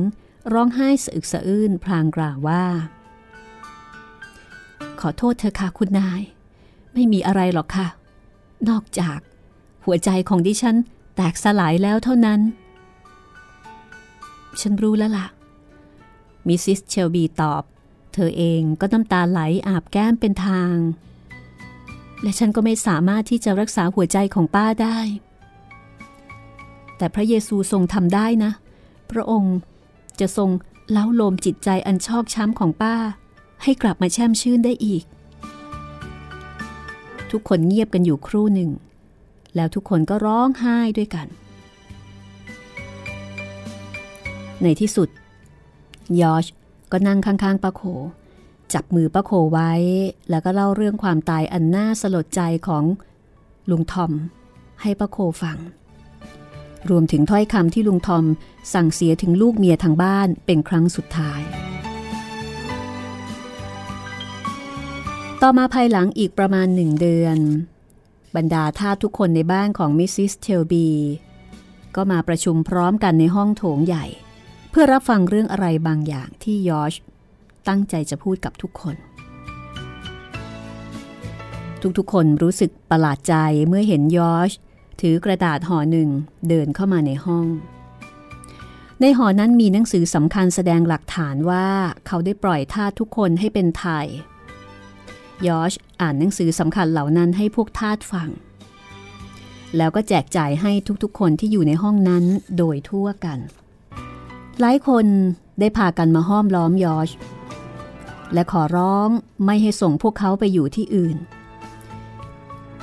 ร้องไห้สะอึกสะอื้นพลางกล่าวว่า ขอโทษเธอค่ะคุณนาย ไม่มีอะไรหรอกค่ะ นอกจากหัวใจของดิฉันแตกสลายแล้วเท่านั้น ฉันรู้แล้วล่ะ มิสซิสเชลบีตอบ เธอเองก็น้ำตาไหลอาบแก้มเป็นทาง และฉันก็ไม่สามารถที่จะรักษาหัวใจของป้าได้ แต่พระเยซูทรงทำได้นะ พระองค์จะทรงเล้าโลมจิตใจอันชอกช้ำของป้า ให้กลับมาแช่มชื่นได้อีก ทุกคนเงียบกันอยู่ครู่หนึ่ง แล้วทุกคนก็ร้องไห้ด้วยกัน ในที่สุด ยอชก็นั่งข้างๆป้าโคจับมือป้าโคไว้ แล้วก็เล่าเรื่องความตายอันน่าสลดใจของลุงทอม ให้ป้าโคฟัง รวมถึงถ้อยคำที่ลุงทอมสั่งเสียถึงลูกเมียทางบ้านเป็นครั้งสุดท้าย ต่อมาภายหลังอีกประมาณหนึ่งเดือน บรรดาทาสทุกคนในบ้านของมิสซิสเชลบีก็มาประชุมพร้อมกันในห้องโถงใหญ่ เพื่อรับฟังเรื่องอะไรบางอย่างที่ยอชตั้งใจจะพูดกับทุกคน ทุกๆคนรู้สึกประหลาดใจเมื่อเห็นยอชถือกระดาษห่อหนึ่งเดินเข้ามาในห้อง ในห่อนั้นมีหนังสือสำคัญแสดงหลักฐานว่าเขาได้ปล่อยทาสทุกคนให้เป็นไทย ยอชอ่านหนังสือสำคัญเหล่านั้นให้พวกทาสฟัง แล้วก็แจกจ่ายให้ทุกๆ คนที่อยู่ในห้องนั้นโดยทั่วกัน หลายคนได้พากันมาห้อมล้อมยอชและขอร้องไม่ให้ส่งพวกเขาไปอยู่ที่อื่น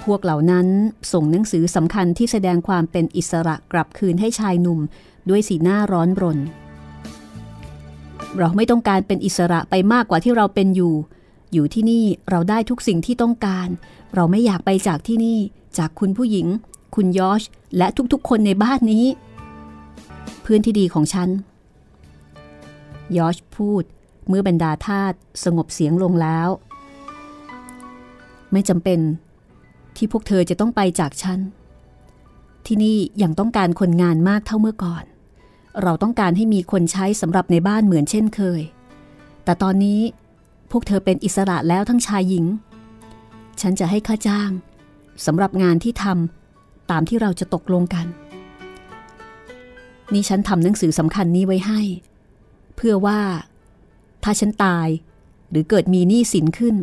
พวกเหล่านั้นส่งหนังสือสำคัญที่แสดงความเป็นอิสระกลับคืนให้ชายหนุ่มด้วยสีหน้าร้อนรน เราไม่ต้องการเป็นอิสระไปมากกว่าที่เราเป็นอยู่ อยู่ที่นี่เราได้ทุกสิ่งที่ต้องการ เราไม่อยากไปจากที่นี่ จากคุณผู้หญิง คุณยอช และทุกๆ คนในบ้านนี้ เพื่อนที่ดีของฉัน ยอชพูด เมื่อบรรดาทาสสงบเสียงลงแล้ว ไม่จำเป็น ที่พวกเธอจะต้องไปจากฉัน ที่นี่ยังต้องการคนงานมากเท่าเมื่อก่อน เราต้องการให้มีคนใช้สำหรับในบ้านเหมือนเช่นเคย แต่ตอนนี้ พวกเธอเป็นอิสระแล้วทั้งชายหญิง ฉันจะให้ค่าจ้างสำหรับงานที่ทำตามที่เราจะตกลงกัน นี่ฉันทำหนังสือสำคัญนี้ไว้ให้ เพื่อว่า ถ้าฉันตาย หรือเกิดมีหนี้สินขึ้น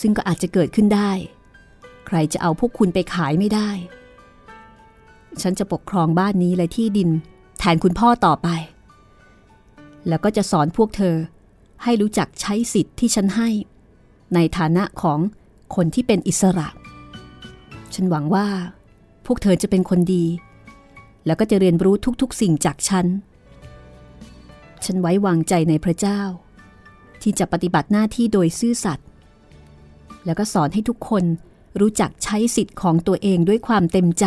ซึ่งก็อาจจะเกิดขึ้นได้ ใครจะเอาพวกคุณไปขายไม่ได้ ฉันจะปกครองบ้านนี้และที่ดิน แทนคุณพ่อต่อไป แล้วก็จะสอนพวกเธอ ให้รู้จักใช้สิทธิ์ที่ฉันให้ ในฐานะของคนที่เป็นอิสระ ฉันหวังว่า พวกเธอจะเป็นคนดี แล้วก็จะเรียนรู้ทุกๆ สิ่งจากฉัน ฉันไว้วางใจในพระเจ้า ที่จะปฏิบัติหน้าที่โดยซื่อสัตย์แล้วก็สอนให้ทุกคนรู้จักใช้สิทธิ์ของตัวเองด้วยความเต็มใจ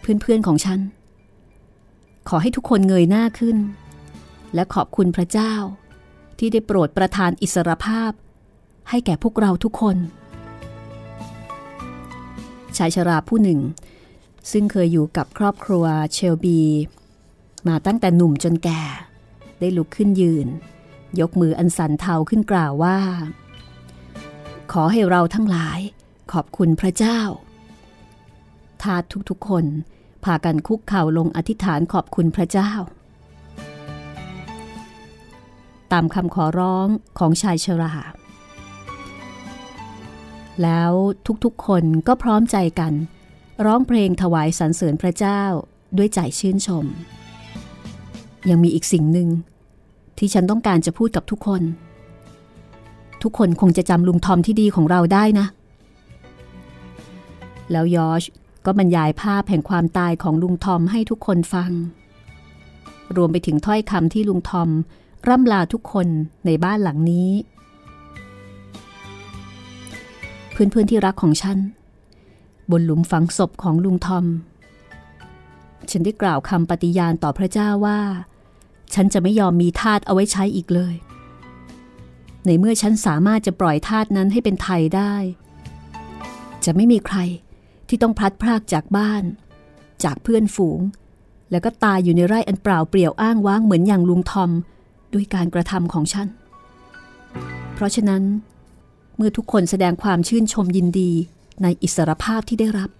เพื่อนๆของฉัน ขอให้ทุกคนเงยหน้าขึ้น และขอบคุณพระเจ้า ที่ได้โปรดประทานอิสรภาพ ให้แก่พวกเราทุกคน ชายชราผู้หนึ่ง ซึ่งเคยอยู่กับครอบครัวเชลบี มาตั้งแต่หนุ่มจนแก่ ได้ลุกขึ้นยืน ยกมืออันสันเทาขึ้นกล่าวว่า ขอให้เราทั้งหลาย ขอบคุณพระเจ้าทาสทุกๆคนพากันคุกเข่าลงอธิษฐานขอบคุณพระเจ้า ตามคำขอร้องของชายชรา แล้วทุกๆคนก็พร้อมใจกัน ร้องเพลงถวายสรรเสริญพระเจ้าด้วยใจชื่นชม ยังมีอีกสิ่งหนึ่ง ที่ฉันต้องการจะพูดกับทุกคน ทุกคนคงจะจำลุงทอมที่ดีของเราได้นะ แล้วยอชก็บรรยายภาพแห่งความตายของลุงทอมให้ทุกคนฟัง รวมไปถึงถ้อยคำที่ลุงทอม ร่ำลาทุกคนในบ้านหลังนี้ เพื่อนๆที่รักของฉัน บนหลุมฝังศพของลุงทอม ฉันได้กล่าวคำปฏิญาณต่อพระเจ้าว่า ฉันจะไม่ยอมมีทาสเอาไว้ใช้อีกเลย ในเมื่อฉันสามารถจะปล่อยทาสนั้นให้เป็นไทยได้ จะไม่มีใครที่ต้องพลัดพรากจากบ้าน จากเพื่อนฝูงแล้วก็ตายอยู่ในไร่อันเปล่าเปลี่ยวอ้างว้างเหมือนอย่างลุงทอม ด้วยการกระทำของฉัน เพราะฉะนั้น เมื่อทุกคนแสดงความชื่นชมยินดีในอิสรภาพที่ได้รับ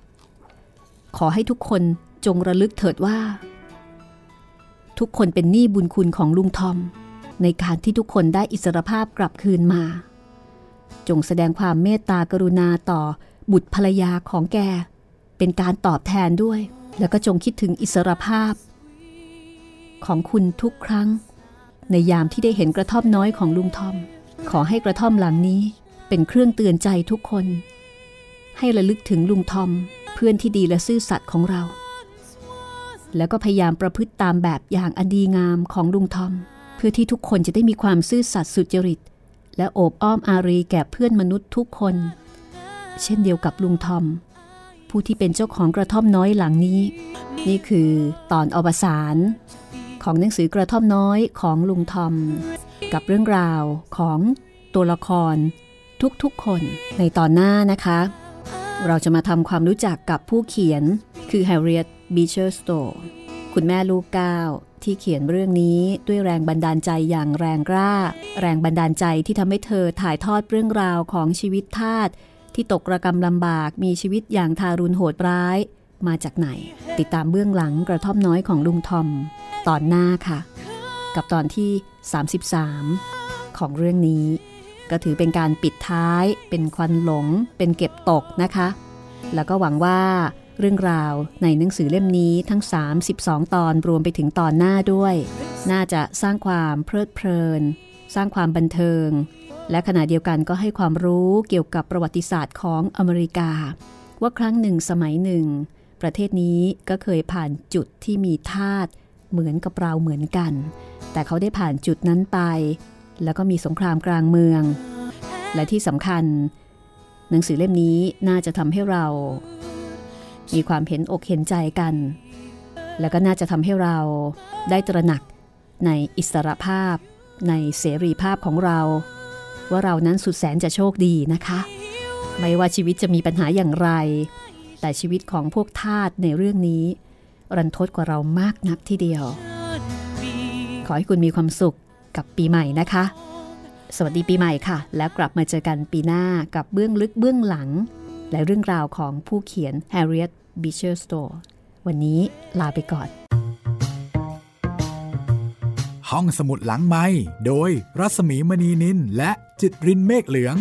ขอให้ทุกคนจงระลึกเถิดว่า ทุกคนเป็นหนี้บุญคุณของลุงทอม ในการที่ทุกคนได้อิสรภาพกลับคืนมา จงแสดงความเมตตากรุณาต่อบุตรภรรยาของแก เป็นการตอบแทนด้วย แล้วก็จงคิดถึงอิสรภาพ ของคุณทุกครั้ง ในยามที่ได้เห็นกระท่อมน้อยของลุงทอม ขอให้กระท่อมหลังนี้เป็นเครื่องเตือนใจทุกคน ให้ระลึกถึงลุงทอมเพื่อนที่ดีและซื่อสัตย์ของเรา แล้วก็พยายามประพฤติตามแบบอย่างอันดีงามของลุงทอม เพื่อที่ทุกคนจะได้มีความซื่อสัตย์สุจริต และโอบอ้อมอารีแก่เพื่อนมนุษย์ทุกคน เช่นเดียวกับลุงทอม ผู้ที่เป็นเจ้าของกระท่อมน้อยหลังนี้ นี่คือตอนอวสาน ของหนังสือกระท่อมน้อยของลุงทอม กับเรื่องราวของตัวละคร ทุกๆคนในตอนหน้านะคะ เราจะมาทำความรู้จักกับผู้เขียนคือ Harriet Beecher Stowe คุณแม่ลูกเก้าที่เขียนเรื่องนี้ด้วยแรงบันดาลใจอย่างแรงกล้า แรงบันดาลใจที่ทำให้เธอถ่ายทอดเรื่องราวของชีวิตทาสที่ตกระกรรมลำบากมีชีวิตอย่างทารุณโหดร้าย มาจากไหน ติดตามเบื้องหลังกระท่อมน้อยของลุงทอม ตอนหน้าค่ะ กับตอนที่ 33 ของเรื่องนี้ ก็ถือเป็นการปิดท้าย เป็นควันหลง เป็นเก็บตกนะคะ แล้วก็หวังว่าเรื่องราวในหนังสือเล่มนี้ทั้ง 32 ตอนรวมไปถึงตอนหน้าด้วย น่าจะสร้างความเพลิดเพลิน สร้างความบันเทิง และขณะเดียวกันก็ให้ความรู้เกี่ยวกับประวัติศาสตร์ของอเมริกา ว่าครั้งหนึ่งสมัยหนึ่ง ประเทศนี้ก็เคยผ่านจุดที่มีทาสเหมือนกับเราเหมือนกัน แต่เขาได้ผ่านจุดนั้นไป แล้วก็มีสงครามกลางเมือง และที่สำคัญ หนังสือเล่มนี้น่าจะทำให้เรา มีความเห็นอกเห็นใจกัน แล้วก็น่าจะทำให้เราได้ตระหนักในอิสรภาพ ในเสรีภาพของเรา ว่าเรานั้นสุดแสนจะโชคดีนะคะ ไม่ว่าชีวิตจะมีปัญหาอย่างไร แต่ชีวิตของพวกทาสในเรื่องนี้ รันทดกว่าเรามากนักทีเดียว ขอให้คุณมีความสุขกับปีใหม่นะคะ สวัสดีปีใหม่ค่ะ แล้วกลับมาเจอกันปีหน้ากับเบื้องลึกเบื้องหลัง และเรื่องราวของผู้เขียน Harriet Beecher Stowe วันนี้ลาไปก่อน
ห้องสมุดหลังไม้โดยรัสมีมณีนินและจิตรินเมฆเหลือง